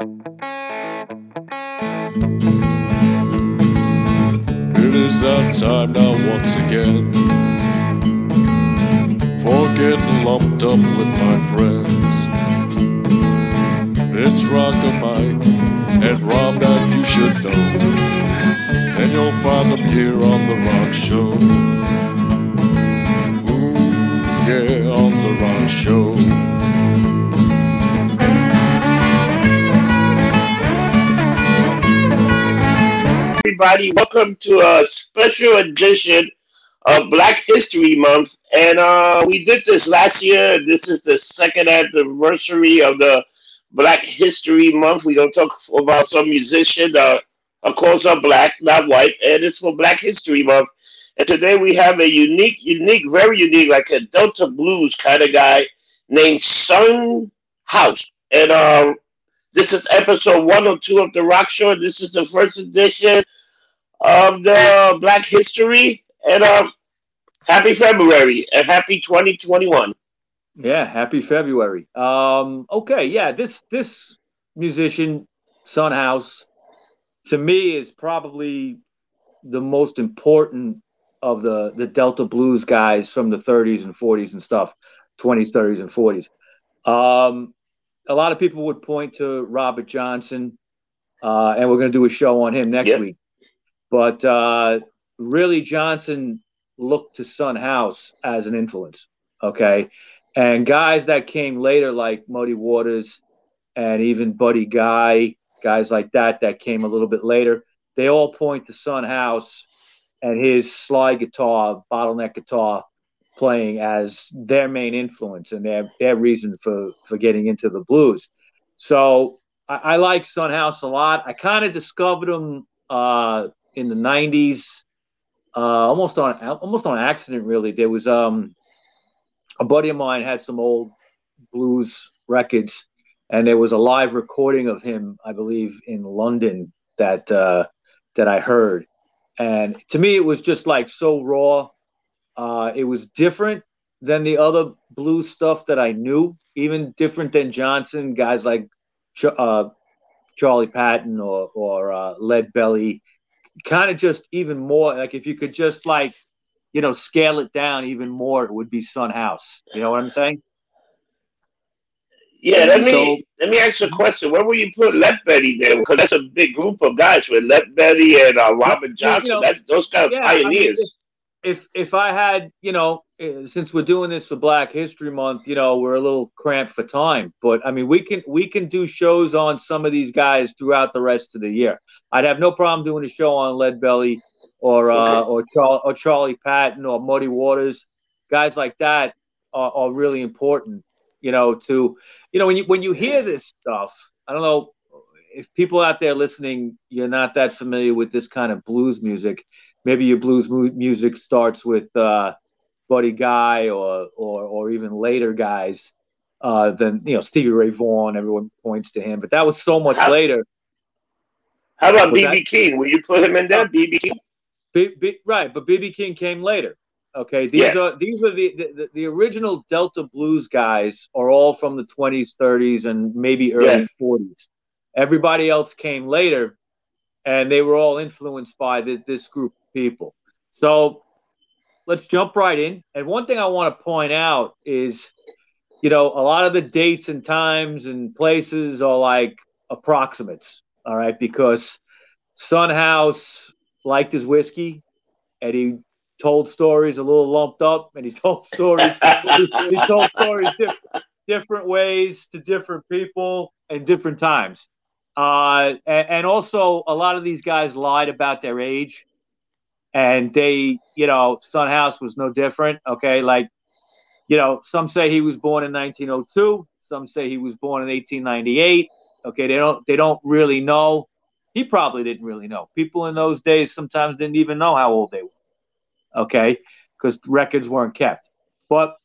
It is that time now once again. For getting lumped up with my friends. It's Rock a Mike and Rob that you should know. And you'll find them here on The Rock Show. Ooh, yeah, on The Rock Show everybody. Welcome to a special edition of Black History Month. And uh, we did this last year. This is the second anniversary of the Black History Month. We're going to talk about some musicians. Uh, of course, are black, not white. And it's for Black History Month. And today we have a unique, unique, very unique, like a Delta Blues kind of guy named Son House. And uh, this is episode 102 of The Rock Show. This is the first edition of the Black History. And um, happy February and happy 2021. Yeah, happy February. Um, okay, yeah, this this musician, Son House, to me is probably the most important of the the Delta blues guys from the 30s and 40s and stuff, 20s, 30s, and 40s. Um, a lot of people would point to Robert Johnson, uh, and we're going to do a show on him next Yep. week. But uh, really, Johnson looked to Son House as an influence. Okay, and guys that came later, like Muddy Waters and even Buddy Guy, guys like that that came a little bit later, they all point to Son House and his slide guitar, bottleneck guitar, playing as their main influence and their their reason for for getting into the blues. So I, I like Son House a lot. I kind of discovered him uh, in the '90s, uh, almost on almost on accident. Really, there was um, a buddy of mine had some old blues records, and there was a live recording of him, I believe, in London that uh, that I heard. And to me, it was just like so raw. Uh, it was different than the other blues stuff that I knew, even different than Johnson, guys like uh, Charlie Patton or or uh, Lead Belly. Kind of just even more like if you could just like you know scale it down even more, it would be Son House. You know what I'm saying? Yeah, let me So- let me ask you a question. Where will you put Lead Belly there? Because that's a big group of guys with Lead Belly and uh, Robert Johnson. know, that's those kind of yeah, I mean, pioneers. If if I had, you know, eh, since we're doing this for Black History Month, you know, we're a little cramped for time. But I mean, we can we can do shows on some of these guys throughout the rest of the year. I'd have no problem doing a show on Lead Belly or uh, Okay. or Char- or Charlie Patton or Muddy Waters. Guys like that are, are really important. You know, to you know when you when you hear this stuff, I don't know if people out there listening, you're not that familiar with this kind of blues music maybe your blues mu- music starts with uh, Buddy Guy or or or even later guys uh, than you know Stevie Ray Vaughan. Everyone points to him, but that was so much How- later. How about BB King? Will you put him in there? BB King. B- B- right, but BB King came later. Okay, these Yeah. are these are the, the the original Delta blues guys are all from the 20s, 30s, and maybe early Yeah. 40s. Everybody else came later, and they were all influenced by this, this group people. So let's jump right in. And one thing I want to point out is, you know, a lot of the dates and times and places are like approximates. All right, because Son House liked his whiskey, and he told stories a little lumped up, and he told stories. he told stories diff- different ways to different people and different times. Uh, and, and also, a lot of these guys lied about their age, and they, you know, Son House was no different. Okay, like, you know, some say he was born in 1902, some say he was born in 1898. Okay, they don't they don't really know. He probably didn't really know. People in those days sometimes didn't even know how old they were. Okay, because records weren't kept. But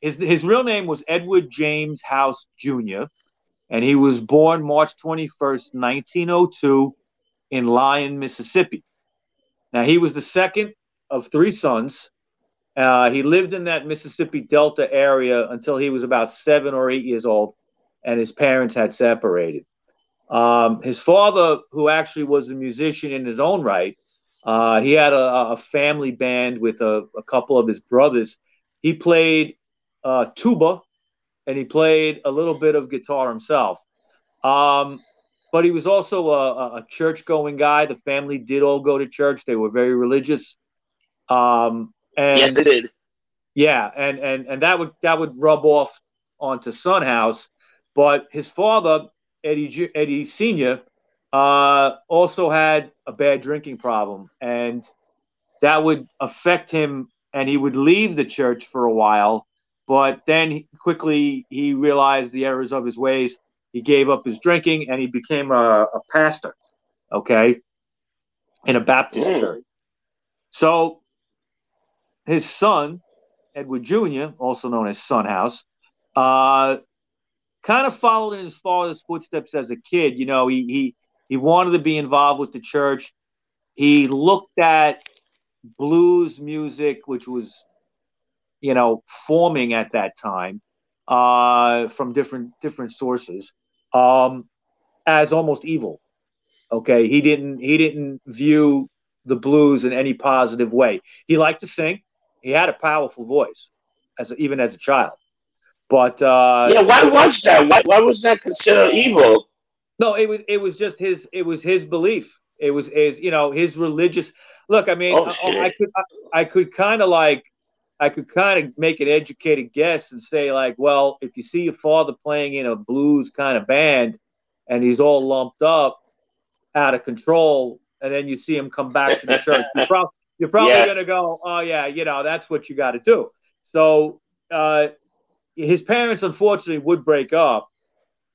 his his real name was Edward James House Jr. and he was born March 21st, 1902 in Lyon, Mississippi. Now he was the second of three sons. Uh, he lived in that Mississippi Delta area until he was about seven or eight years old, and his parents had separated. Um, his father, who actually was a musician in his own right, uh, he had a, a, family band with a, a, couple of his brothers. He played uh, tuba and he played a little bit of guitar himself. Um, but he was also a, a church going guy. The family did all go to church. They were very religious. Um, and yes, they did. Yeah, and and and that would that would rub off onto Son House. But his father, Eddie Eddie Senior, uh, also had a bad drinking problem, and that would affect him. And he would leave the church for a while, but then he, quickly he realized the errors of his ways he gave up his drinking and he became a, a pastor, okay, in a Baptist mm. church. So his son, Edward Jr., also known as Son House, uh, kind of followed in his father's footsteps as a kid. You know, he he he wanted to be involved with the church. He looked at blues music, which was, you know, forming at that time, uh, from different different sources um, as almost evil. Okay, he didn't he didn't view the blues in any positive way. He liked to sing. He had a powerful voice, as a, even as a child. But uh, yeah, why was that? Why, why was that considered evil? No, it was it was just his it was his belief. It was his you know his religious. Look, I mean, oh, I, I, could I, I could kind of like I could kind of make an educated guess and say, like, well, if you see your father playing in a blues kind of band and he's all lumped up, out of control, and then you see him come back to the church, you're, you're probably yeah. going to go, oh, yeah, you know, that's what you got to do. So uh, his parents, unfortunately, would break up.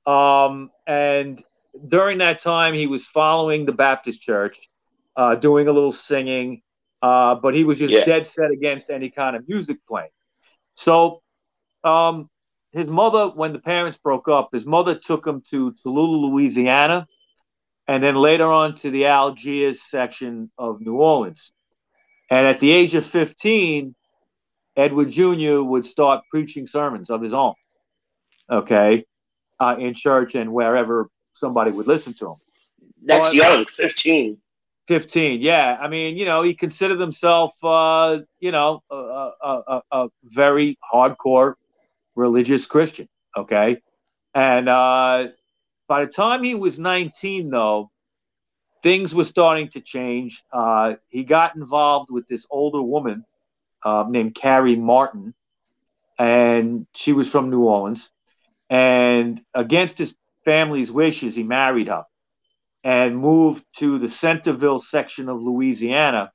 Um, and during that time, he was following the Baptist church, uh, doing a little singing. Uh, but he was just yeah. dead set against any kind of music playing. So, um, his mother, when the parents broke up, his mother took him to Tallulah, Louisiana, and then later on to the Algiers section of New Orleans. And at the age of 15, Edward Jr. would start preaching sermons of his own, okay, uh, in church and wherever somebody would listen to him. That's young, 15. 15 yeah i mean you know he considered himself uh you know a, a, a, a, very hardcore religious christian okay? And uh by the time he was 19 though things were starting to change. Uh he got involved with this older woman uh, named carrie martin and she was from new orleans. And against his family's wishes he married her and moved to the Centerville section of Louisiana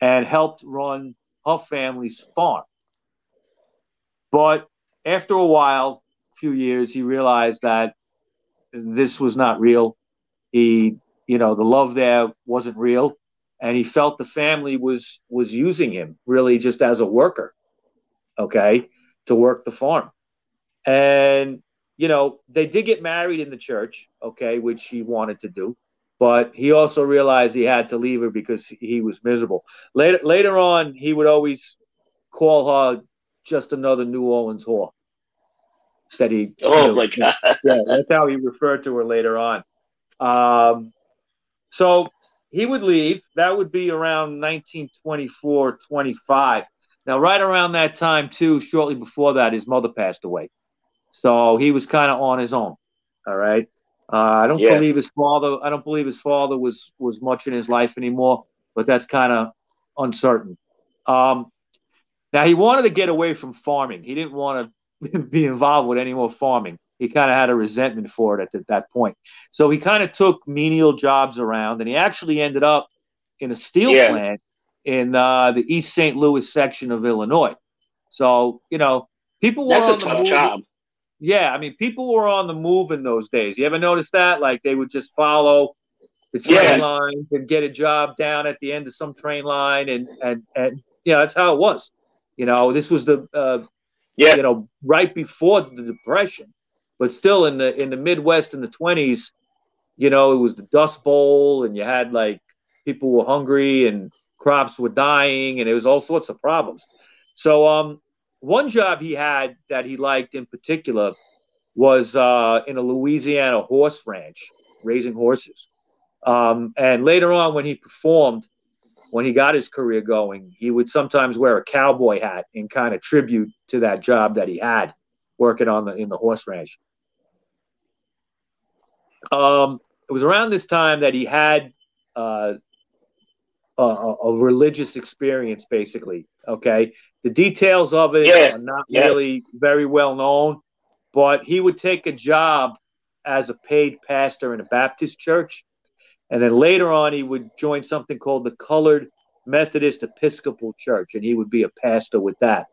and helped run her family's farm. But after a while, a few years, he realized that this was not real. He, you know, the love there wasn't real, and he felt the family was was using him really just as a worker, okay, to work the farm. And you know, they did get married in the church, okay, which he wanted to do, but he also realized he had to leave her because he was miserable. Later, later on, he would always call her just another New Orleans whore. That he, oh my god, yeah, that's how he referred to her later on. Um, so he would leave. That would be around 1924, 25. Now, right around that time, too, shortly before that, his mother passed away. So he was kind of on his own. All right. Uh, I don't yeah. believe his father. I don't believe his father was was much in his life anymore, but that's kind of uncertain. Um, now he wanted to get away from farming. He didn't want to be involved with any more farming. He kind of had a resentment for it at, the, that point. So he kind of took menial jobs around, and he actually ended up in a steel yeah. plant in uh, the East St. Louis section of Illinois. So you know, people were that's a tough job. Yeah, I mean, people were on the move in those days. You ever notice that? Like they would just follow the train yeah. line and get a job down at the end of some train line, and and and you know that's how it was. You know, this was the uh, yeah, you know, right before the depression, but still in the in the Midwest in the twenties, you know, it was the Dust Bowl, and you had like people were hungry and crops were dying, and it was all sorts of problems. So um, one job he had that he liked in particular was uh, in a Louisiana horse ranch. raising horses. Um, and later on, when he performed, when he got his career going, he would sometimes wear a cowboy hat in kind of tribute to that job that he had working on the in the horse ranch. Um, it was around this time that he had uh, a, a, religious experience, basically. Okay, the details of it yeah. are not yeah. really very well known, but he would take a job as a paid pastor in a Baptist church, and then later on he would join something called the Colored Methodist Episcopal Church, and he would be a pastor with that.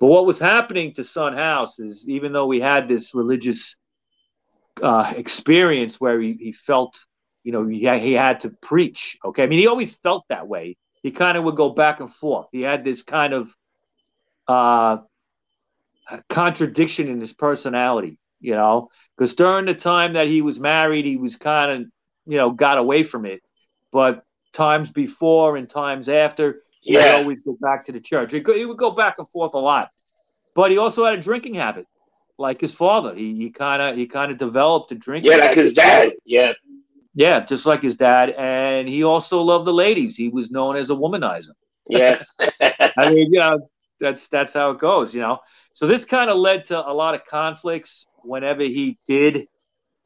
But what was happening to Son House is, even though we had this religious uh, experience where he, he felt, you know, he had, he had to preach. Okay, I mean, he always felt that way. He kind of would go back and forth. He had this kind of uh, contradiction in his personality, you know, because during the time that he was married, he was kind of, you know, got away from it. But times before and times after, he yeah. would always go back to the church. He, he would go back and forth a lot. But he also had a drinking habit like his father. He kind of he kind of developed a drinking. Yeah, like his dad. Yeah. Yeah, just like his dad, and he also loved the ladies. He was known as a womanizer. Yeah. I mean, you know, that's that's how it goes, you know. So this kind of led to a lot of conflicts whenever he did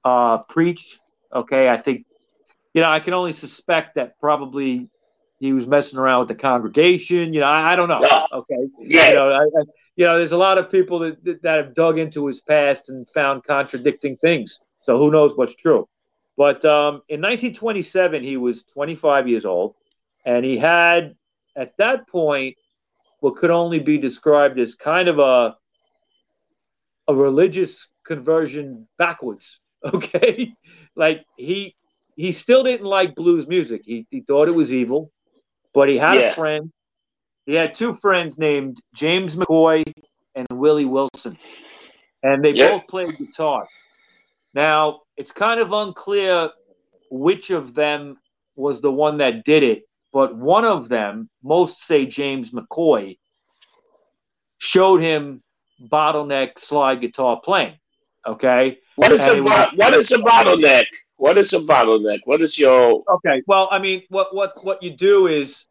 uh, preach. Okay, I think, you know, I can only suspect that probably he was messing around with the congregation. You know, I, I don't know. Okay, yeah. You know, I, I, you know, there's a lot of people that, that have dug into his past and found contradicting things. So who knows what's true? But um, in 1927, he was 25 years old, and he had at that point what could only be described as kind of a a religious conversion backwards. Okay, like he he still didn't like blues music. He he thought it was evil, but he had yeah. a friend he had two friends named James McCoy and Willie Wilson, and they yep. both played guitar. Now, it's kind of unclear which of them was the one that did it, but one of them, most say James McCoy, showed him bottleneck slide guitar playing. Okay. What is a bo- what is a bottleneck? What is a bottleneck? What is your Okay. Well, I mean, what what what you do is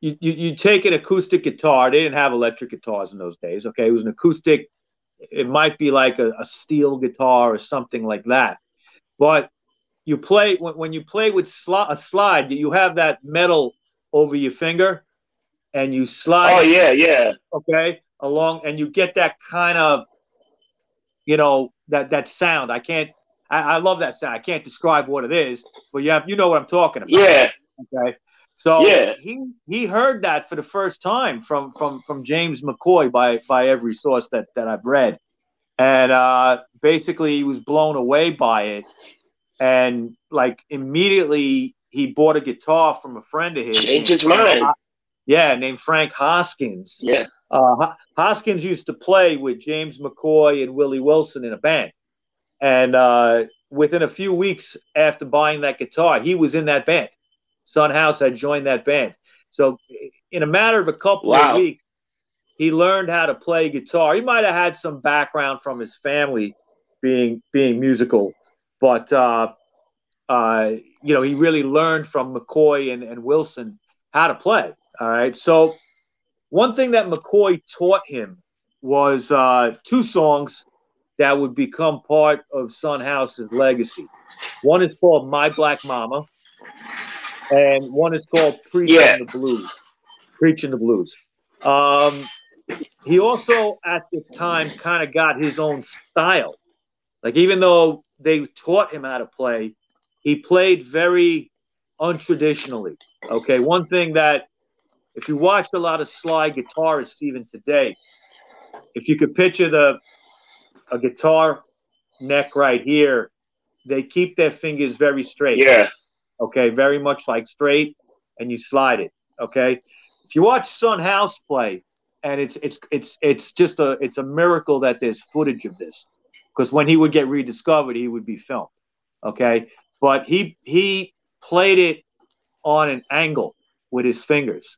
you, you, you take an acoustic guitar. They didn't have electric guitars in those days. Okay, it was an acoustic. It might be like a, a steel guitar or something like that. But you play when, when you play with sli- a slide, you have that metal over your finger, and you slide. Oh yeah, yeah. Okay, along, and you get that kind of, you know, that that sound. I can't. I, I love that sound. I can't describe what it is, but you have you know what I'm talking about. Yeah. Okay. So yeah. he he heard that for the first time from from from James McCoy by by every source that that I've read, and uh, basically he was blown away by it, and like immediately he bought a guitar from a friend of his. Changed his mind. Yeah, named Frank Hoskins. Yeah. Uh, Hoskins used to play with James McCoy and Willie Wilson in a band. And uh, within a few weeks after buying that guitar, he was in that band. Son House had joined that band. So in a matter of a couple wow. of weeks, he learned how to play guitar. He might have had some background from his family being being musical, but uh, uh, you know he really learned from McCoy and, and Wilson how to play. All right. So one thing that McCoy taught him was uh, two songs that would become part of Son House's legacy. One is called My Black Mama, and one is called Preaching yeah. the Blues. Preaching the Blues. Um, he also, at the time, kind of got his own style. Like, even though they taught him how to play, he played very untraditionally. Okay, one thing that, if you watch a lot of slide guitarists even today, if you could picture the a guitar neck right here, they keep their fingers very straight. Yeah okay, very much like straight, and you slide it, okay. If you watch Son House play, and it's it's it's it's just a it's a miracle that there's footage of this, because when he would get rediscovered, he would be filmed, okay. But he he played it on an angle with his fingers,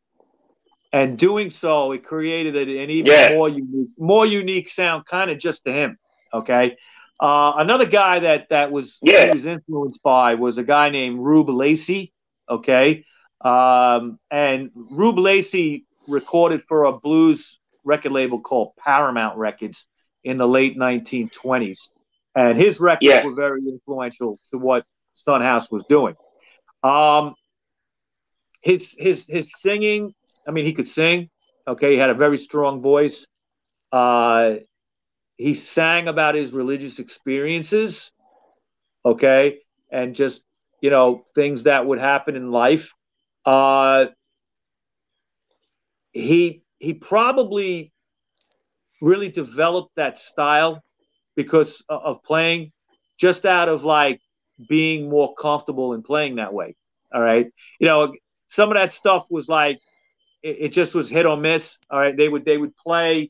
and doing so, it created an even yeah. more unique more unique sound, kind of just to him, okay. Uh, another guy that that was Yeah. he was influenced by was a guy named Rube Lacey. Okay, um, and Rube Lacey recorded for a blues record label called Paramount Records in the late 1920s, and his records Yeah. were very influential to what Son House was doing. Um, his his his singing, I mean, he could sing. Okay, he had a very strong voice. Uh, he sang about his religious experiences. Okay, and just you know things that would happen in life. Uh, he he probably really developed that style because of playing just out of like being more comfortable in playing that way. All right. You know, some of that stuff was like it, it just was hit or miss. All right. They would they would play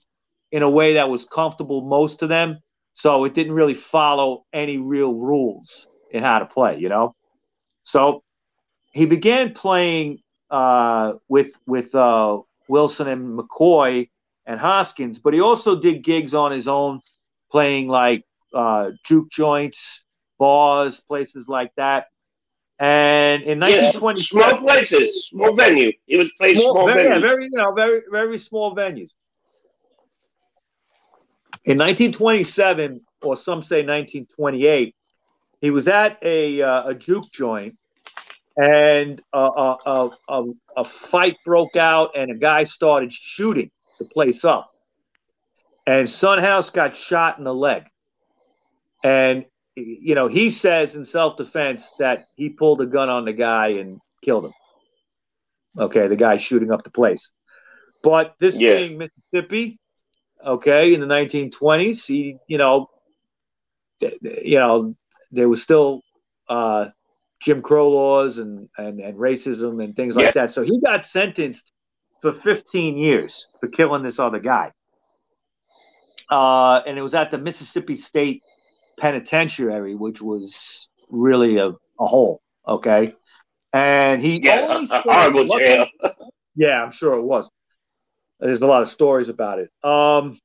in a way that was comfortable most to them. So it didn't really follow any real rules in how to play, you know? So he began playing uh, with with uh, Wilson and McCoy and Hoskins, but he also did gigs on his own, playing like uh, juke joints, bars, places like that. And in Yeah, 1920, small places, small venue. He was playing small, small, very, yeah, venues. very, you know, very, very small venues. In 1927, or some say 1928, he was at a uh, a juke joint, and a, a, a, a, a fight broke out, and a guy started shooting the place up, and Son House got shot in the leg, and you know he says in self defense that he pulled a gun on the guy and killed him. Okay, the guy shooting up the place. But this Yeah. being Mississippi, okay, in the 1920s, he, you know, th- you know, there was still uh, Jim Crow laws and, and, and racism and things like Yeah. that. So he got sentenced for 15 years for killing this other guy. Uh, and it was at the Mississippi State Penitentiary, which was really a, a hole. Okay. And he Yeah, only a, horrible jail. yeah, I'm sure it was. There's a lot of stories about it. Um,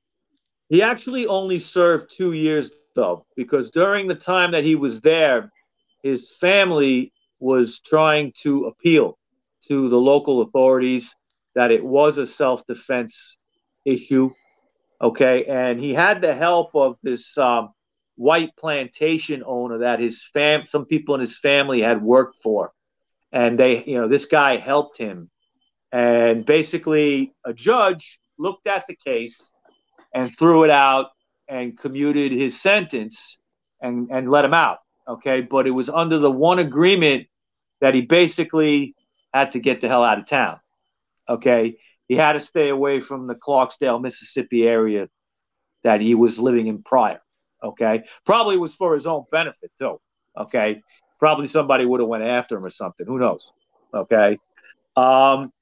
he actually only served two years, though, because during the time that he was there, his family was trying to appeal to the local authorities that it was a self defense issue. Okay. And he had the help of this um, white plantation owner that his fam, some people in his family had worked for. And they, you know, this guy helped him and basically, a judge looked at the case and threw it out and commuted his sentence and, and let him out. Okay. But it was under the one agreement that he basically had to get the hell out of town. Okay. He had to stay away from the Clarksdale, Mississippi area that he was living in prior. Okay. Probably was for his own benefit, too. Okay. Probably somebody would have went after him or something. Who knows? Okay. Um,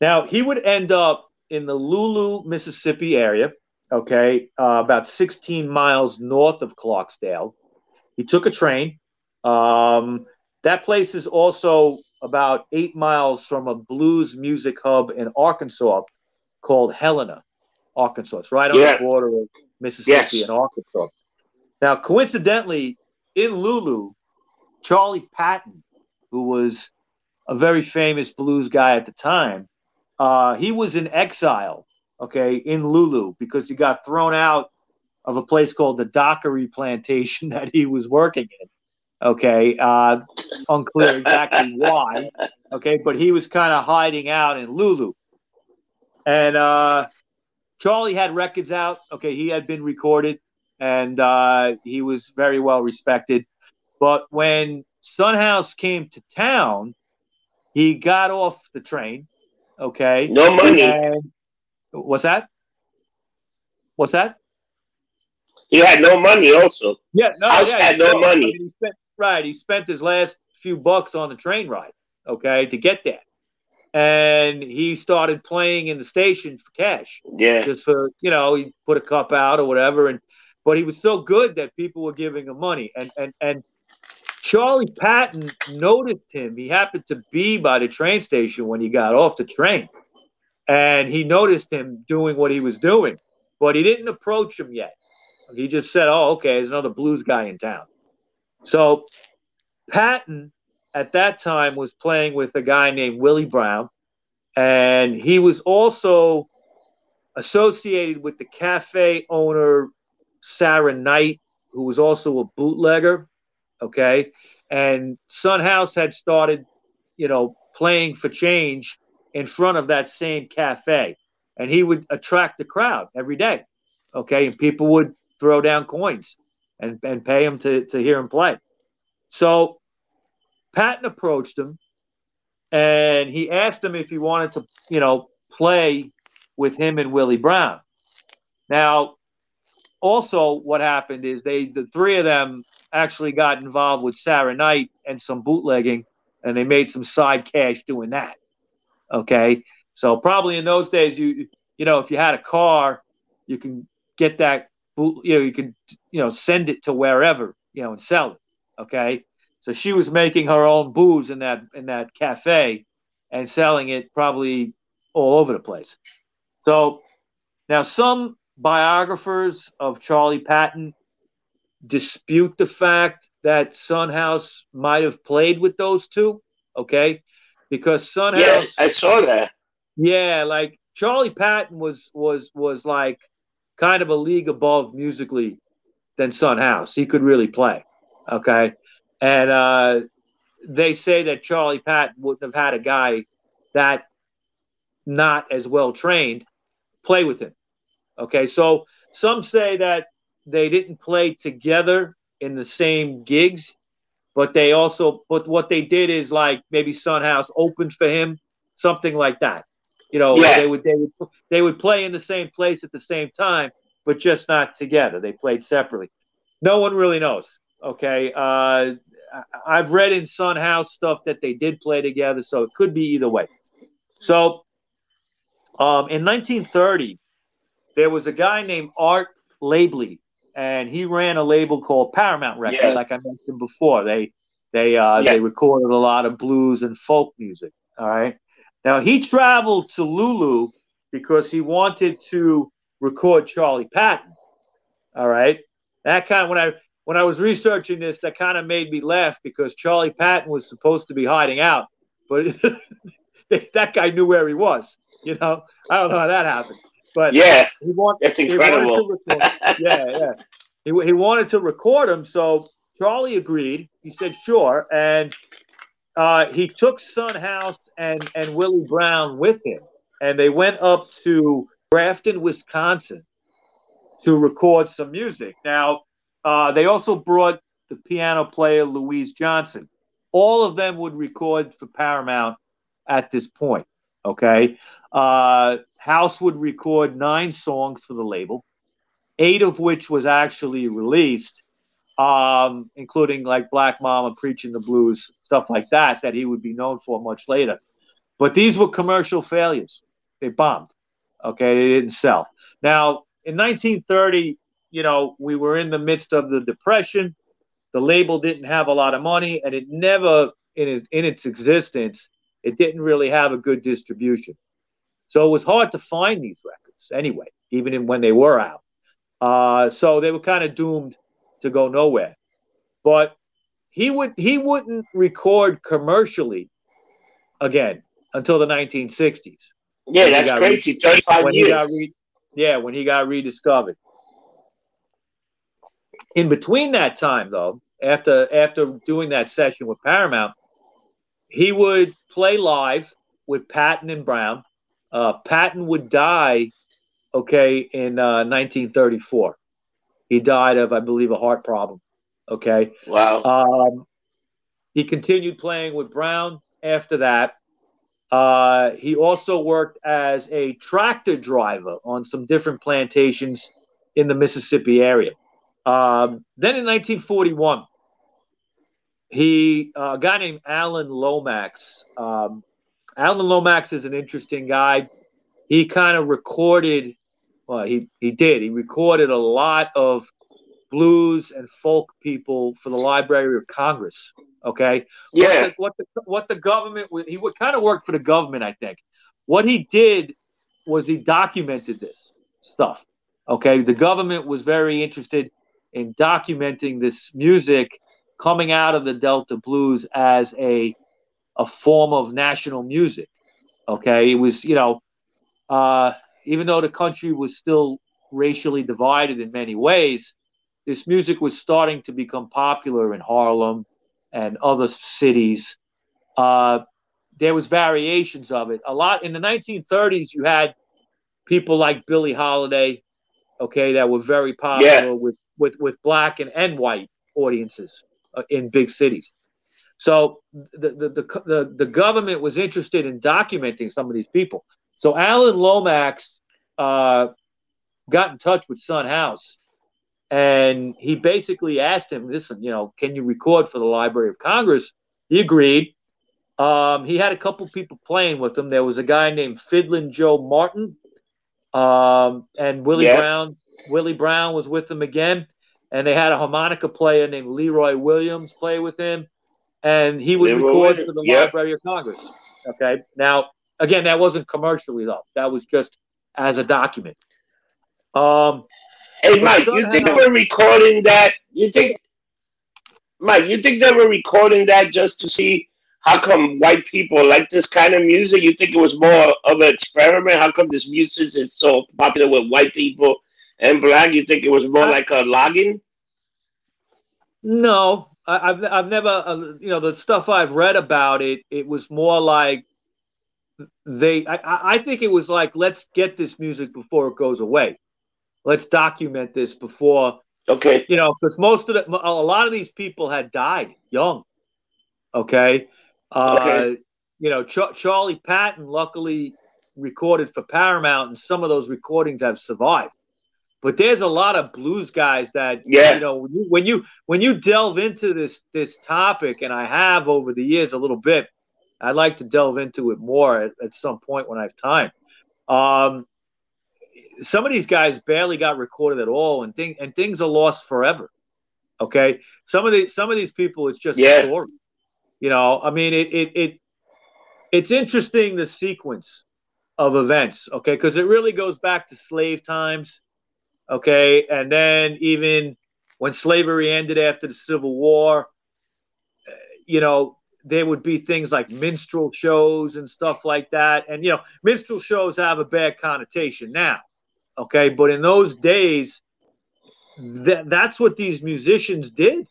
now he would end up in the Lulu, Mississippi area, okay, uh, about 16 miles north of Clarksdale. He took a train. Um, that place is also about eight miles from a blues music hub in Arkansas called Helena, Arkansas. It's right on Yeah. the border of Mississippi Yes. and Arkansas. Now, coincidentally, in Lulu, Charlie Patton, who was a very famous blues guy at the time, uh, he was in exile, okay, in Lulu because he got thrown out of a place called the Dockery Plantation that he was working in. Okay, uh, unclear exactly why. Okay, but he was kind of hiding out in Lulu, and uh, Charlie had records out. Okay, he had been recorded, and uh, he was very well respected. But when Son House came to town, he got off the train. Okay, No money. and what's that? What's that? He had no money also. Yeah, no, House yeah, had he no money. I mean, he spent, right, he spent his last few bucks on the train ride, okay, to get there, and he started playing in the station for cash, Yeah. just for you know, he put a cup out or whatever, and but he was so good that people were giving him money, and and and Charlie Patton noticed him. He happened to be by the train station when he got off the train, and he noticed him doing what he was doing, but he didn't approach him yet. He just said, "Oh, okay, there's another blues guy in town." So Patton at that time was playing with a guy named Willie Brown, and he was also associated with the cafe owner Sarah Knight, who was also a bootlegger. Okay, and Son House had started, you know, playing for change in front of that same cafe, and he would attract the crowd every day. Okay, and people would throw down coins and, and pay him to, to hear him play. So Patton approached him and he asked him if he wanted to, you know, play with him and Willie Brown. Now, also what happened is they the three of them actually got involved with Sarah Knight and some bootlegging and they made some side cash doing that. Okay. So probably in those days you you know if you had a car you can get that you know you can you know send it to wherever you know and sell it. Okay. So she was making her own booze in that in that cafe and selling it probably all over the place. So now some biographers of Charlie Patton dispute the fact that Son House might have played with those two. Okay, because Son House. Yeah, I saw that. Yeah, like Charlie Patton was was was like kind of a league above musically than Son House. He could really play. Okay, and uh, they say that Charlie Patton wouldn't have had a guy that not as well trained play with him. Okay, so some say that they didn't play together in the same gigs, but they also, but what they did is like maybe Son House opened for him, something like that. You know, yeah. they would they would they would play in the same place at the same time, but just not together. They played separately. No one really knows. Okay, uh, I've read in Son House stuff that they did play together, so it could be either way. So, um, in 1930, there was a guy named Art Laibly, and he ran a label called Paramount Records, yeah. like I mentioned before. They they uh, yeah. they recorded a lot of blues and folk music. All right. Now he traveled to Lulu because he wanted to record Charlie Patton. All right. That kind of when I when I was researching this, that kind of made me laugh because Charlie Patton was supposed to be hiding out, but that guy knew where he was. You know, I don't know how that happened. But yeah, he want, that's incredible. He yeah, yeah. He, he wanted to record him, so Charlie agreed. He said sure, and uh, he took Son House and and Willie Brown with him, and they went up to Grafton, Wisconsin, to record some music. Now, uh, they also brought the piano player Louise Johnson. All of them would record for Paramount at this point. Okay. Uh, House would record nine songs for the label, eight of which was actually released, um, including like Black Mama, Preaching the Blues, stuff like that, that he would be known for much later. But these were commercial failures. They bombed. Okay. They didn't sell. Now, in 1930, you know, we were in the midst of the Depression. The label didn't have a lot of money, and it never, in its, in its existence, it didn't really have a good distribution. So it was hard to find these records anyway, even in, when they were out. Uh, so they were kind of doomed to go nowhere. But he would he wouldn't record commercially again until the 1960s. Yeah, that's crazy. Re- 35 when years. Re- yeah, when he got rediscovered. In between that time, though, after after doing that session with Paramount, he would play live with Patton and Brown uh, Patton would die, okay, in uh, 1934. He died of, I believe, a heart problem. Okay. Wow. Um, he continued playing with Brown after that. Uh, he also worked as a tractor driver on some different plantations in the Mississippi area. Um, then in 1941, he uh, a guy named Alan Lomax um, Alan Lomax is an interesting guy. He kind of recorded, well, he, he did, he recorded a lot of blues and folk people for the Library of Congress. Okay. Yeah. What the, what the, what the government, he would kind of work for the government, I think. What he did was he documented this stuff. Okay, the government was very interested in documenting this music coming out of the Delta blues as a a form of national music. Okay, it was you know, uh, even though the country was still racially divided in many ways, this music was starting to become popular in Harlem and other cities. Uh, there was variations of it. A lot in the 1930s, you had people like Billie Holiday, okay, that were very popular yeah. with, with, with black and, and white audiences uh, in big cities. So the, the, the, the, the government was interested in documenting some of these people. So Alan Lomax uh, got in touch with Son House and he basically asked him, listen, you know, can you record for the Library of Congress? He agreed. Um, he had a couple people playing with him. There was a guy named Fiddlin' Joe Martin, um, and Willie yeah. Brown. Willie Brown was with them again, and they had a harmonica player named Leroy Williams play with him, and he would record for the yeah. Library of Congress. Okay, now again, that wasn't commercially though; that was just as a document. Um, hey, Mike, you think they were recording that? You think, Mike, you think they were recording that just to see how come white people like this kind of music? You think it was more of an experiment? How come this music is so popular with white people and black? You think it was more like a logging? No, I, have I've never, uh, you know, the stuff I've read about it, it was more like they, I, I think it was like, let's get this music before it goes away. Let's document this before. Okay. You know, because most of the, a lot of these people had died young. Okay. Uh, okay. You know, Ch- Charlie Patton luckily recorded for Paramount, and some of those recordings have survived. But there's a lot of blues guys that yeah. you know when you, when you when you delve into this this topic, and I have over the years a little bit. I'd like to delve into it more at, at some point when I have time. Um, some of these guys barely got recorded at all, and thing and things are lost forever. Okay, some of these some of these people, it's just yeah. story. You know, I mean, it it it it's interesting the sequence of events. Okay, because it really goes back to slave times. Okay, and then even when slavery ended after the Civil War, you know, there would be things like minstrel shows and stuff like that. And you know, minstrel shows have a bad connotation now. Okay, but in those days, that that's what these musicians did.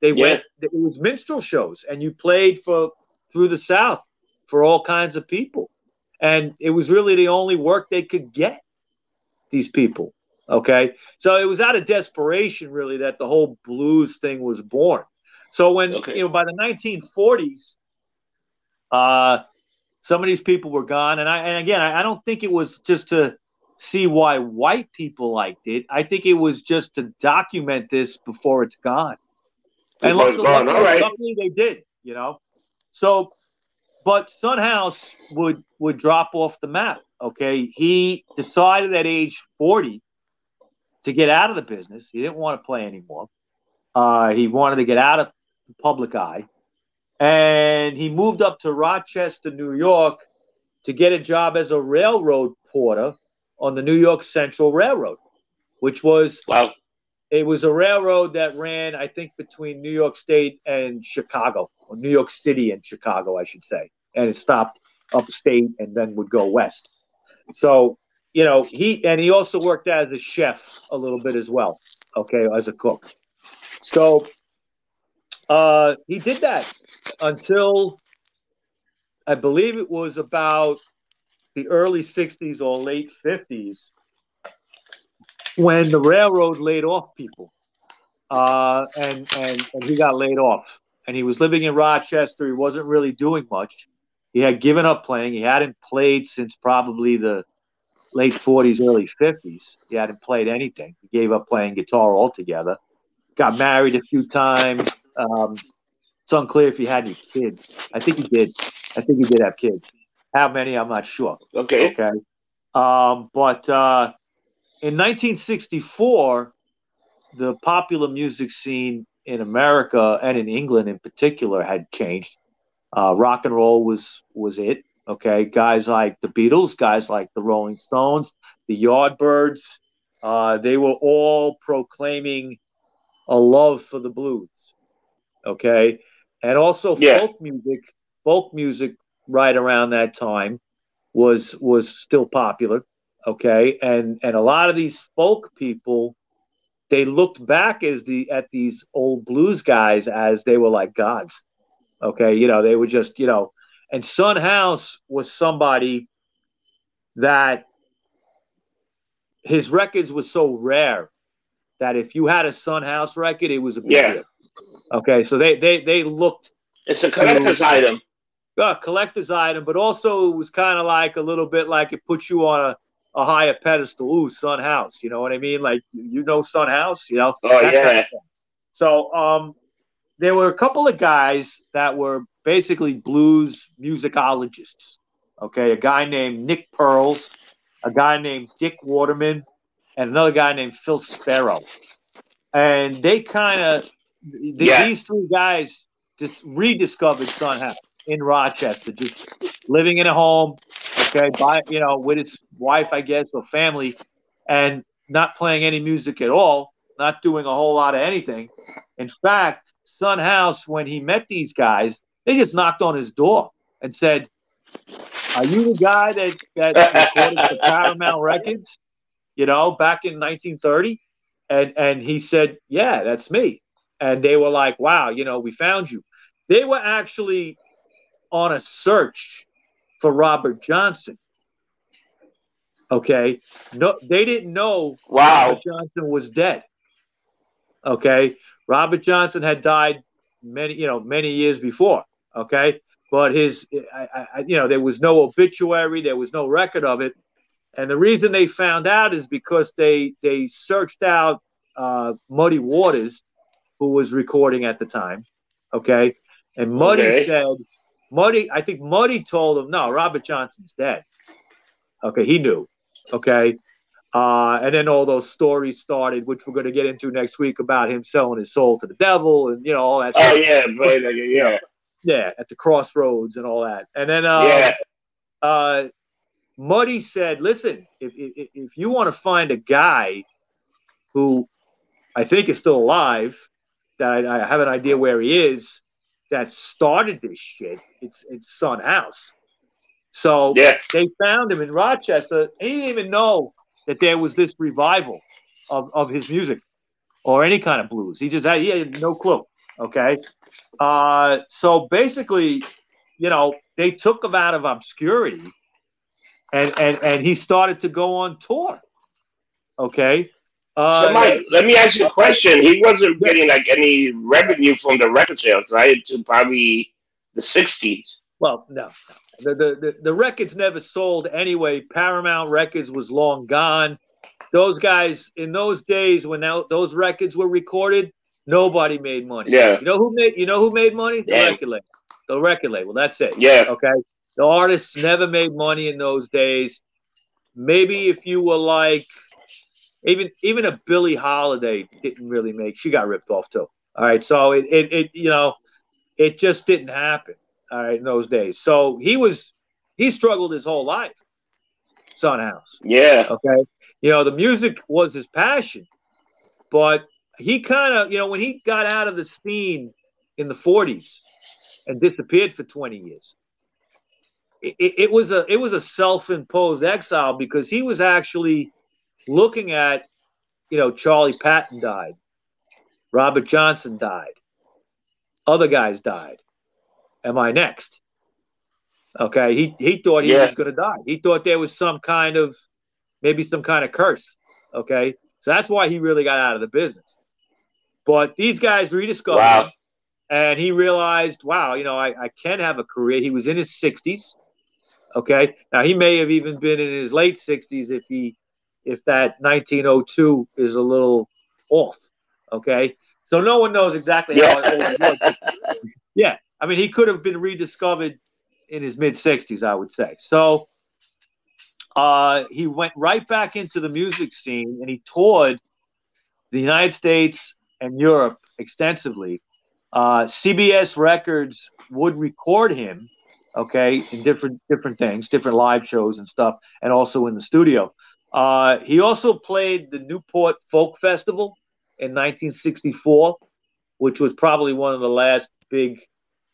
They yeah. went. It was minstrel shows, and you played for through the South for all kinds of people, and it was really the only work they could get. These people, okay, so it was out of desperation, really, that the whole blues thing was born. So when okay. you know by the 1940s, uh, some of these people were gone, and I and again, I, I don't think it was just to see why white people liked it. I think it was just to document this before it's gone. And luckily, luckily, All right. luckily they did, you know. So, but Son House would would drop off the map. Okay, he decided at age forty to get out of the business. He didn't want to play anymore. Uh, he wanted to get out of the public eye, and he moved up to Rochester, New York, to get a job as a railroad porter on the New York Central Railroad, which was wow. It was a railroad that ran, I think, between New York State and Chicago, or New York City and Chicago, I should say, and it stopped upstate and then would go west. So, you know, he and he also worked as a chef a little bit as well. Okay, as a cook. So uh, he did that until I believe it was about the early 60s or late 50s when the railroad laid off people. Uh, and, and, and he got laid off. And he was living in Rochester. He wasn't really doing much. He had given up playing. He hadn't played since probably the late 40s, early 50s. He hadn't played anything. He gave up playing guitar altogether. Got married a few times. Um, it's unclear if he had any kids. I think he did. I think he did have kids. How many? I'm not sure. Okay. Okay. Um, but uh, in 1964, the popular music scene in America and in England in particular had changed. Uh, rock and roll was was it. Okay, guys like the Beatles, guys like the Rolling Stones, the Yardbirds, uh, they were all proclaiming a love for the blues. Okay, and also Yeah. folk music. Folk music right around that time was was still popular. Okay, and and a lot of these folk people, they looked back as the at these old blues guys as they were like gods. Okay, you know they were just you know, and Son House was somebody that his records were so rare that if you had a Son House record, it was a big Yeah. deal. Okay, so they they they looked It's a collector's item. a collector's item, but also it was kind of like a little bit like it puts you on a, a higher pedestal. Ooh, Son House, you know what I mean? Like you know Son House, you know. Oh that kind yeah. of. So um, there were a couple of guys that were basically blues musicologists. Okay, a guy named Nick Perls, a guy named Dick Waterman, and another guy named Phil Sparrow. And they kind of Yeah. these three guys just rediscovered Son House in Rochester, just living in a home, okay, by you know, with his wife, I guess, or family, and not playing any music at all, not doing a whole lot of anything. In fact, Son House, when he met these guys, they just knocked on his door and said, "Are you the guy that that recorded the Paramount Records? You know, back in 1930?" And and he said, "Yeah, that's me." And they were like, "Wow, you know, we found you." They were actually on a search for Robert Johnson. Okay, no, they didn't know Wow. Robert Johnson was dead. Okay, Robert Johnson had died many, you know, many years before. Okay, but his, I, I, you know, there was no obituary, there was no record of it, and the reason they found out is because they they searched out uh, Muddy Waters, who was recording at the time. Okay, and Muddy Okay. said, Muddy, I think Muddy told him, no, Robert Johnson's dead. Okay, he knew. Okay. Uh, and then all those stories started, which we're going to get into next week about him selling his soul to the devil and, you know, all that Oh stuff. yeah, but yeah, Yeah, at the crossroads and all that. And then uh, yeah, uh, Muddy said, listen, if, if, if you want to find a guy who I think is still alive, that I, I have an idea where he is, that started this shit, it's, it's Son House. So yeah. they found him in Rochester. He didn't even know that there was this revival of, of his music or any kind of blues. He just had, he had no clue. Okay. Uh, so basically, you know, they took him out of obscurity and, and, and he started to go on tour. Okay. Uh, So Mike, let me ask you a question. He wasn't getting like any revenue from the record sales, right? To probably the '60s. Well, no. The, the, the, records never sold anyway. Paramount Records was long gone. Those guys in those days when those records were recorded, nobody made money. Yeah, You know who made you know who made money? The Yeah. record label. The record label. That's it. yeah, Okay. The artists never made money in those days. Maybe if you were like even even a Billie Holiday didn't really make she got ripped off too. All right. So it it, it you know, it just didn't happen. All right, in those days. So he was he struggled his whole life. Son House. yeah, Okay. You know, the music was his passion, but he kind of, you know, when he got out of the scene in the 40s and disappeared for 20 years, it, it, was a it was a self-imposed exile because he was actually looking at, you know, Charlie Patton died, Robert Johnson died, other guys died. Am I next? Okay, he he thought he Yeah. was going to die. He thought there was some kind of maybe some kind of curse. Okay, so that's why he really got out of the business. But these guys rediscovered Wow. him, and he realized, wow, you know, I, I can have a career. He was in his sixties. Okay, now he may have even been in his late sixties if he if that 1902 is a little off. Okay, so no one knows exactly how old he was. yeah. I mean, he could have been rediscovered in his mid 60s, I would say. So uh, he went right back into the music scene and he toured the United States and Europe extensively. Uh, CBS Records would record him, okay, in different different things, different live shows and stuff, and also in the studio. Uh, he also played the Newport Folk Festival in 1964, which was probably one of the last big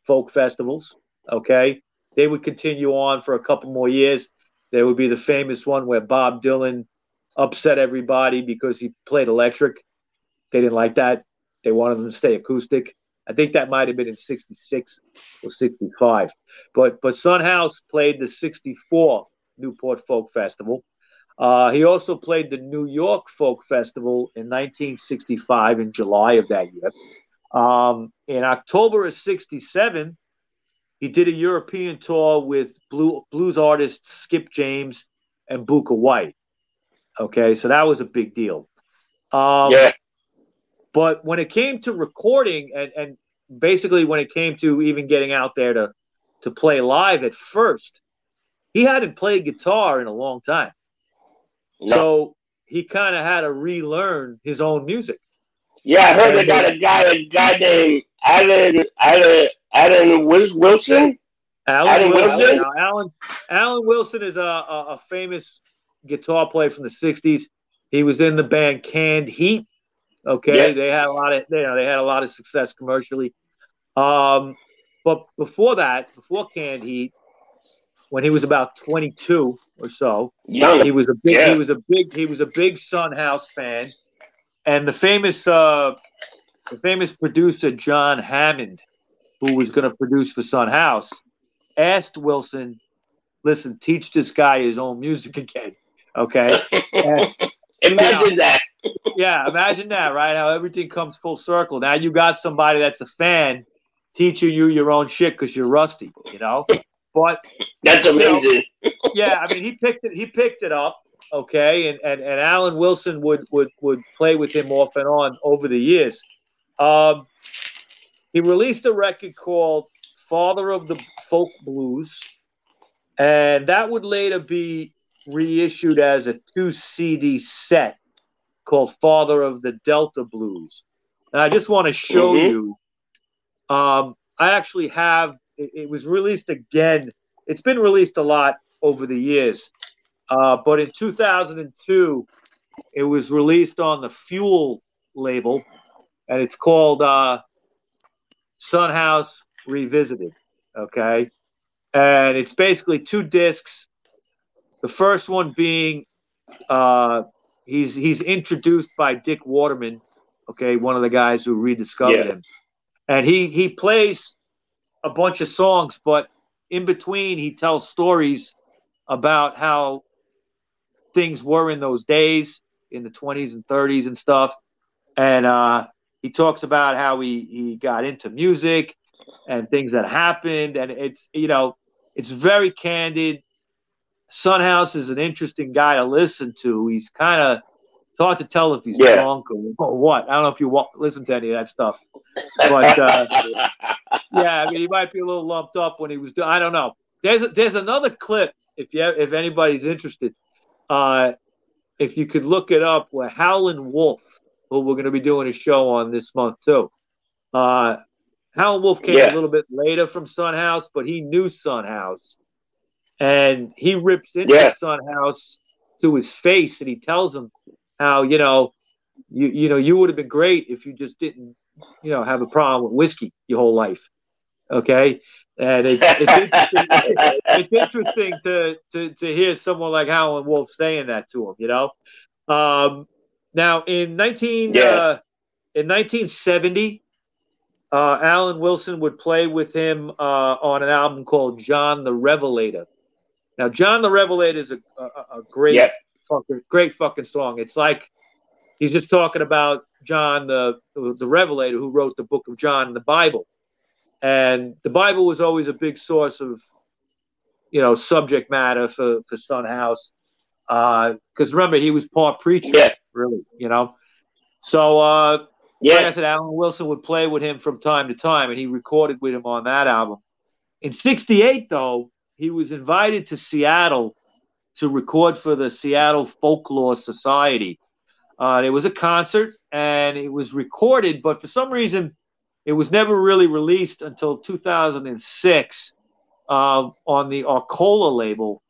folk festivals. Okay. They would continue on for a couple more years. There would be the famous one where Bob Dylan upset everybody because he played electric. They didn't like that. They wanted them to stay acoustic. I think that might have been in 66 or 65. But but Son House played the 64 Newport Folk Festival. Uh, he also played the New York Folk Festival in 1965 in July of that year. Um, in October of 67, he did a European tour with blue, blues artists Skip James and Bukka White. Okay, so that was a big deal. Um, yeah. But when it came to recording and, and basically when it came to even getting out there to, to play live at first, he hadn't played guitar in a long time. No. So he kind of had to relearn his own music. Yeah, I heard they got a guy, a guy named Alan, Alan, Alan Wilson. Alan, Alan Wilson. Wilson? Alan, Alan Wilson is a, a, a famous guitar player from the '60s. He was in the band Canned Heat. Okay, yeah. they had a lot of you know they had a lot of success commercially. Um, but before that, before Canned Heat, when he was about 22 or so, Young. he was a big yeah. he was a big he was a big Son House fan, and the famous uh, the famous producer John Hammond, who was going to produce for Son House, asked Wilson, "Listen, teach this guy his own music again." Okay. And, imagine you know, that. Yeah, imagine that, right? How everything comes full circle. Now you got somebody that's a fan teaching you your own shit because you're rusty, you know. But that's amazing. You know, yeah, I mean, he picked it. He picked it up, okay, and and and Alan Wilson would would would play with him off and on over the years. Um, he released a record called "Father of the Folk Blues," and that would later be reissued as a two CD set called Father of the Delta Blues. And I just want to show mm-hmm. you. Um, I actually have it, it, was released again. It's been released a lot over the years, uh, but in 2002, it was released on the Fuel label, and it's called uh, Son House Revisited. Okay, and it's basically two discs the first one being uh, he's he's introduced by Dick Waterman, okay, one of the guys who rediscovered yeah. him, and he he plays a bunch of songs, but in between he tells stories about how things were in those days in the 20s and 30s and stuff, and uh, he talks about how he he got into music and things that happened, and it's you know it's very candid Son House is an interesting guy to listen to. He's kind of it's hard to tell if he's yeah. drunk or, what. I don't know if you walk, listen to any of that stuff, but uh, yeah, I mean, he might be a little lumped up when he was doing. I don't know. There's there's another clip if you if anybody's interested. Uh, if you could look it up, where Howlin' Wolf, who we're going to be doing a show on this month too. Uh, Howlin' Wolf came yeah. a little bit later from Son House, but he knew Son House and he rips into yeah. Son House to his face, and he tells him how you know you you know you would have been great if you just didn't you know have a problem with whiskey your whole life. Okay, and it's, it's interesting, it's interesting to, to to hear someone like Howlin' Wolf saying that to him. You know, um, now in nineteen yeah. uh, in nineteen seventy. Uh, Alan Wilson would play with him uh, on an album called John the Revelator. Now, John the Revelator is a, a, a great, yep. fucking, great fucking song. It's like he's just talking about John the the Revelator who wrote the book of John in the Bible, and the Bible was always a big source of, you know, subject matter for for Son House, because uh, remember he was part preacher, yeah. really, you know. So, uh, yeah. like I said, Alan Wilson would play with him from time to time, and he recorded with him on that album. In '68, though, he was invited to Seattle to record for the Seattle Folklore Society. Uh, it was a concert and it was recorded, but for some reason, it was never really released until 2006 uh, on the Arcola label.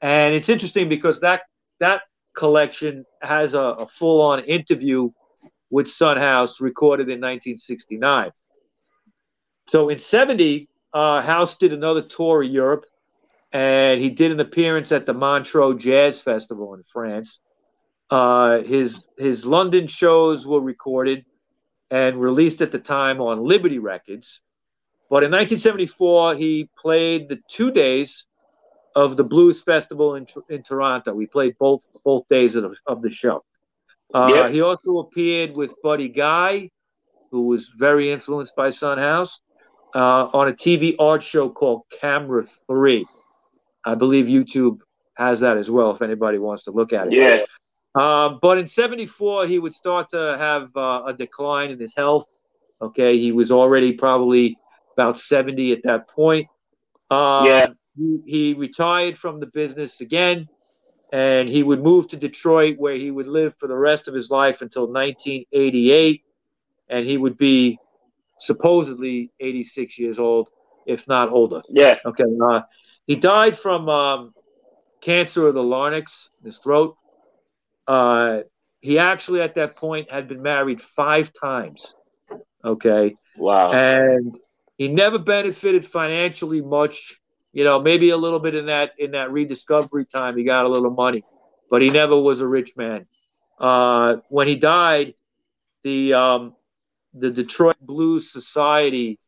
And it's interesting because that that collection has a, a full on interview with Son House recorded in 1969. So in 70, uh, House did another tour of Europe and he did an appearance at the Montreux Jazz Festival in France. Uh, his his London shows were recorded and released at the time on Liberty Records. But in 1974, he played the two days of the Blues Festival in, in Toronto. We played both both days of the, of the show. Uh, yep. He also appeared with Buddy Guy, who was very influenced by Son House, uh, on a TV art show called Camera Three. I believe YouTube has that as well if anybody wants to look at it. Yeah. Um, but in 74, he would start to have uh, a decline in his health. Okay. He was already probably about 70 at that point. Um, yeah. He, he retired from the business again and he would move to Detroit where he would live for the rest of his life until 1988 and he would be supposedly 86 years old if not older yeah okay uh, he died from um, cancer of the larynx in his throat uh, he actually, at that point, had been married five times. Okay. Wow. And he never benefited financially much. You know, maybe a little bit in that in that rediscovery time, he got a little money, but he never was a rich man. Uh, when he died, the um, the Detroit Blues Society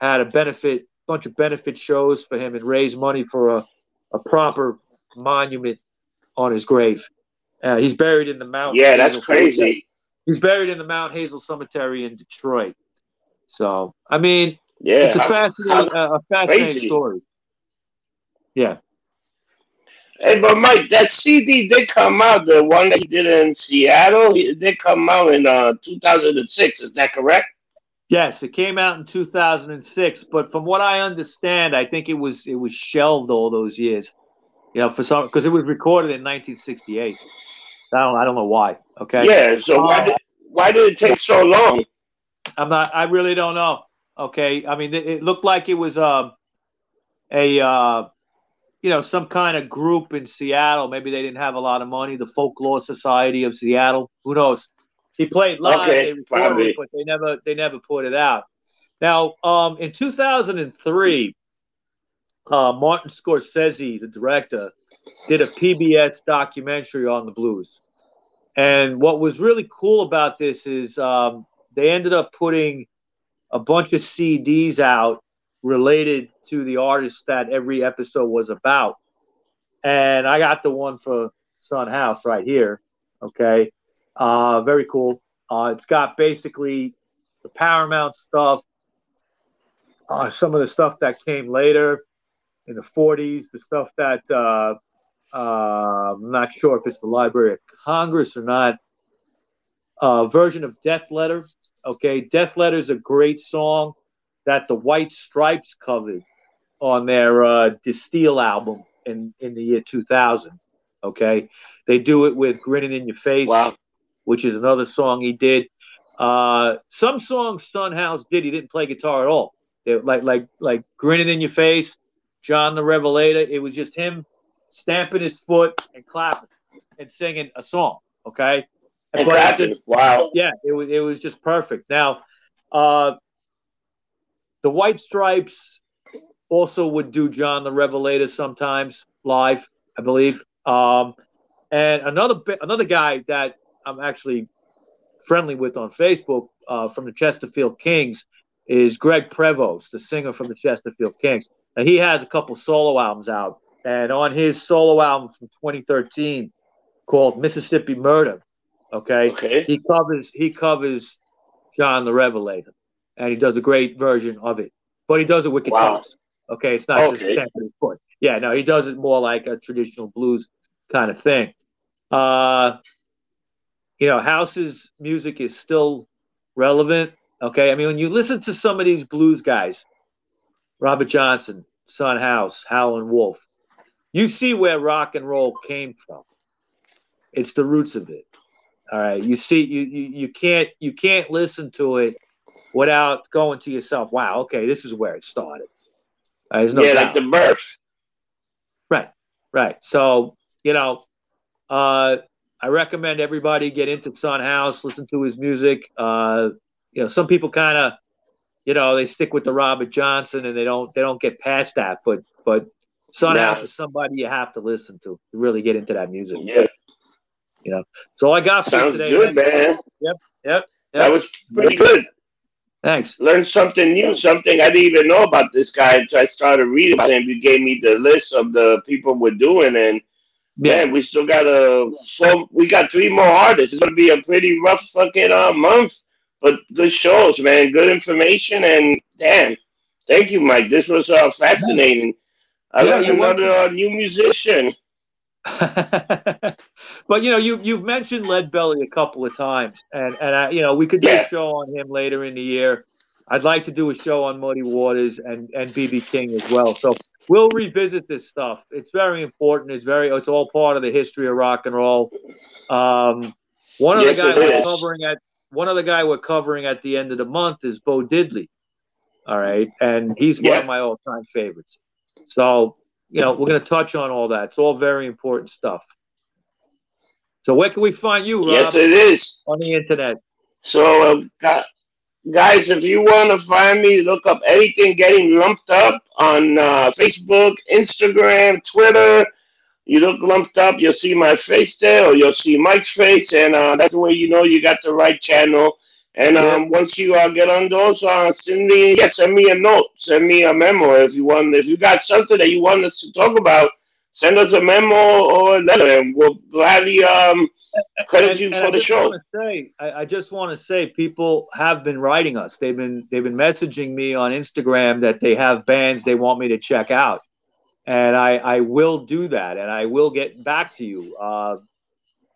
had a benefit bunch of benefit shows for him and raise money for a, a proper monument on his grave. Uh, he's buried in the Mount. Yeah, Hazel that's crazy. Cemetery. He's buried in the Mount Hazel Cemetery in Detroit. So, I mean, yeah, it's a fascinating, uh, a fascinating crazy. story. Yeah. Hey, but Mike, that CD did come out. The one that he did in Seattle, it did come out in uh, 2006. Is that correct? Yes, it came out in 2006. But from what I understand, I think it was it was shelved all those years. You know, for some because it was recorded in 1968. I don't, I don't know why. Okay. Yeah. So why did why did it take so long? I'm not. I really don't know. Okay. I mean, it, it looked like it was um, a uh, you know some kind of group in Seattle. Maybe they didn't have a lot of money. The Folklore Society of Seattle. Who knows? He played live. Okay, they recorded it, but they never they never put it out. Now, um, in 2003, uh, Martin Scorsese, the director, did a PBS documentary on the blues. And what was really cool about this is um, they ended up putting a bunch of CDs out related to the artists that every episode was about. And I got the one for Son House right here. Okay. Uh, very cool. Uh, it's got basically the Paramount stuff, uh, some of the stuff that came later in the 40s, the stuff that uh, uh, I'm not sure if it's the Library of Congress or not. Uh, version of Death Letter. Okay, Death Letter is a great song that the White Stripes covered on their uh, De Stijl album in, in the year 2000. Okay, they do it with Grinning in Your Face, wow. Which is another song he did. Uh, some songs Son House did, he didn't play guitar at all. They, like like like Grinning in Your Face, John the Revelator. It was just him stamping his foot and clapping and singing a song. Okay. And clapping. Wow. Yeah, it was it was just perfect. Now, uh, the White Stripes also would do John the Revelator sometimes live, I believe. Um, and another another guy that I'm actually friendly with on Facebook uh, from the Chesterfield Kings is Greg Prevost, the singer from the Chesterfield Kings. And he has a couple solo albums out. And on his solo album from 2013 called Mississippi Murder, okay, okay. he covers he covers John the Revelator, and he does a great version of it. But he does it with guitars. Wow. Okay, it's not okay. just his foot. Yeah, no, he does it more like a traditional blues kind of thing. Uh, you know, House's music is still relevant. Okay, I mean, when you listen to some of these blues guys, Robert Johnson, Son House, Howlin' Wolf, you see where rock and roll came from. It's the roots of it. All right. You see, you you, you can't you can't listen to it without going to yourself, wow, okay, this is where it started. Uh, no yeah, doubt. like the birth. Right, right. So, you know, uh, I recommend everybody get into Son House, listen to his music. Uh, you know, some people kind of, you know, they stick with the Robert Johnson and they don't they don't get past that. But but Son House is somebody you have to listen to to really get into that music. Yeah. You know, so I got Sounds today. good, man. Yep, yep, yep. That was pretty good. Thanks. Learned something new, something I didn't even know about this guy until I started reading about him. You gave me the list of the people we're doing, and Yeah. Man, we still got a four, we got three more artists. It's gonna be a pretty rough fucking uh, month, but good shows, man. Good information, and damn, thank you, Mike. This was uh, fascinating. I Yeah, learned another uh, new musician. but you know, you you've mentioned Lead Belly a couple of times, and and I, you know, we could do Yeah. a show on him later in the year. I'd like to do a show on Muddy Waters and and BB King as well. So we'll revisit this stuff. It's very important. It's very. It's all part of the history of rock and roll. Um, one Yes, other guy we're is. covering at one other guy we're covering at the end of the month is Bo Diddley. All right, and he's one of my all-time favorites. So you know, we're going to touch on all that. It's all very important stuff. So where can we find you, Rob, Yes, it is. on the internet? So, gu- guys, if you want to find me, look up anything getting lumped up on uh, Facebook, Instagram, Twitter. You look lumped up, you'll see my face there, or you'll see Mike's face, and uh, that's the way you know you got the right channel. And um, once you uh, get on those, uh, send me yeah, send me a note, send me a memo if you want. If you got something that you want us to talk about, send us a memo or a letter, and we'll gladly um, credit And- you and for I the just show. Say, I, I just want to say, people have been writing us. They've been they've been messaging me on Instagram that they have bands they want me to check out, and I I will do that, and I will get back to you. Uh,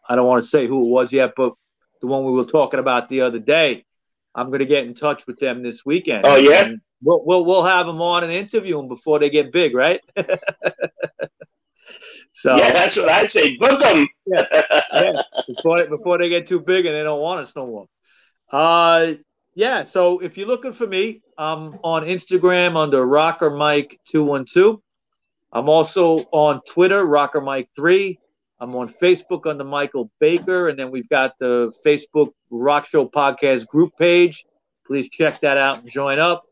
I don't want to say who it was yet, but the one we were talking about the other day. I'm going to get in touch with them this weekend. Oh, yeah? We'll, we'll we'll have them on and interview them before they get big, right? so yeah, that's what I say. Book them. yeah, before before they get too big and they don't want us no more. Uh, yeah. So if you're looking for me, I'm on Instagram under Rocker Mike two one two. I'm also on Twitter, Rocker Mike three. I'm on Facebook under Michael Baker, and then we've got the Facebook Rock Show Podcast group page. Please check that out and join up.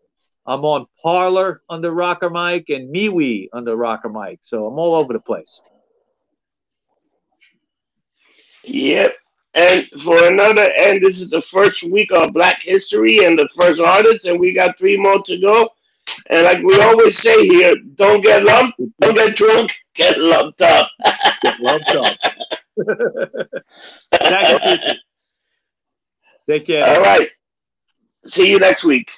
I'm on Parler under Rocker Mike and MeWe under Rocker Mike. So I'm all over the place. Yep. And for another, and this is the first week of Black History and the first artist, and we got three more to go. And like we always say here, don't get lumped, don't get drunk, get lumped up. Talk. Thank you. Take care. All right. See you next week.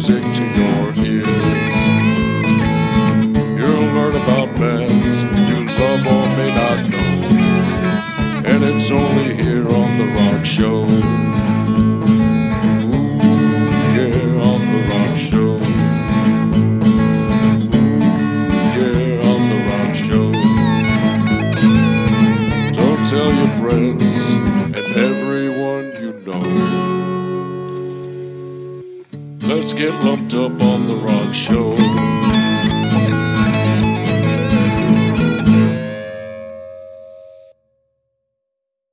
Music to your ears. You'll learn about bands you love or may not know, and it's only here on the Rock Show. Ooh, yeah, on the Rock Show. Ooh, yeah, on the Rock Show. So tell your friends and everyone you know. Let's get lumped up on the rock show.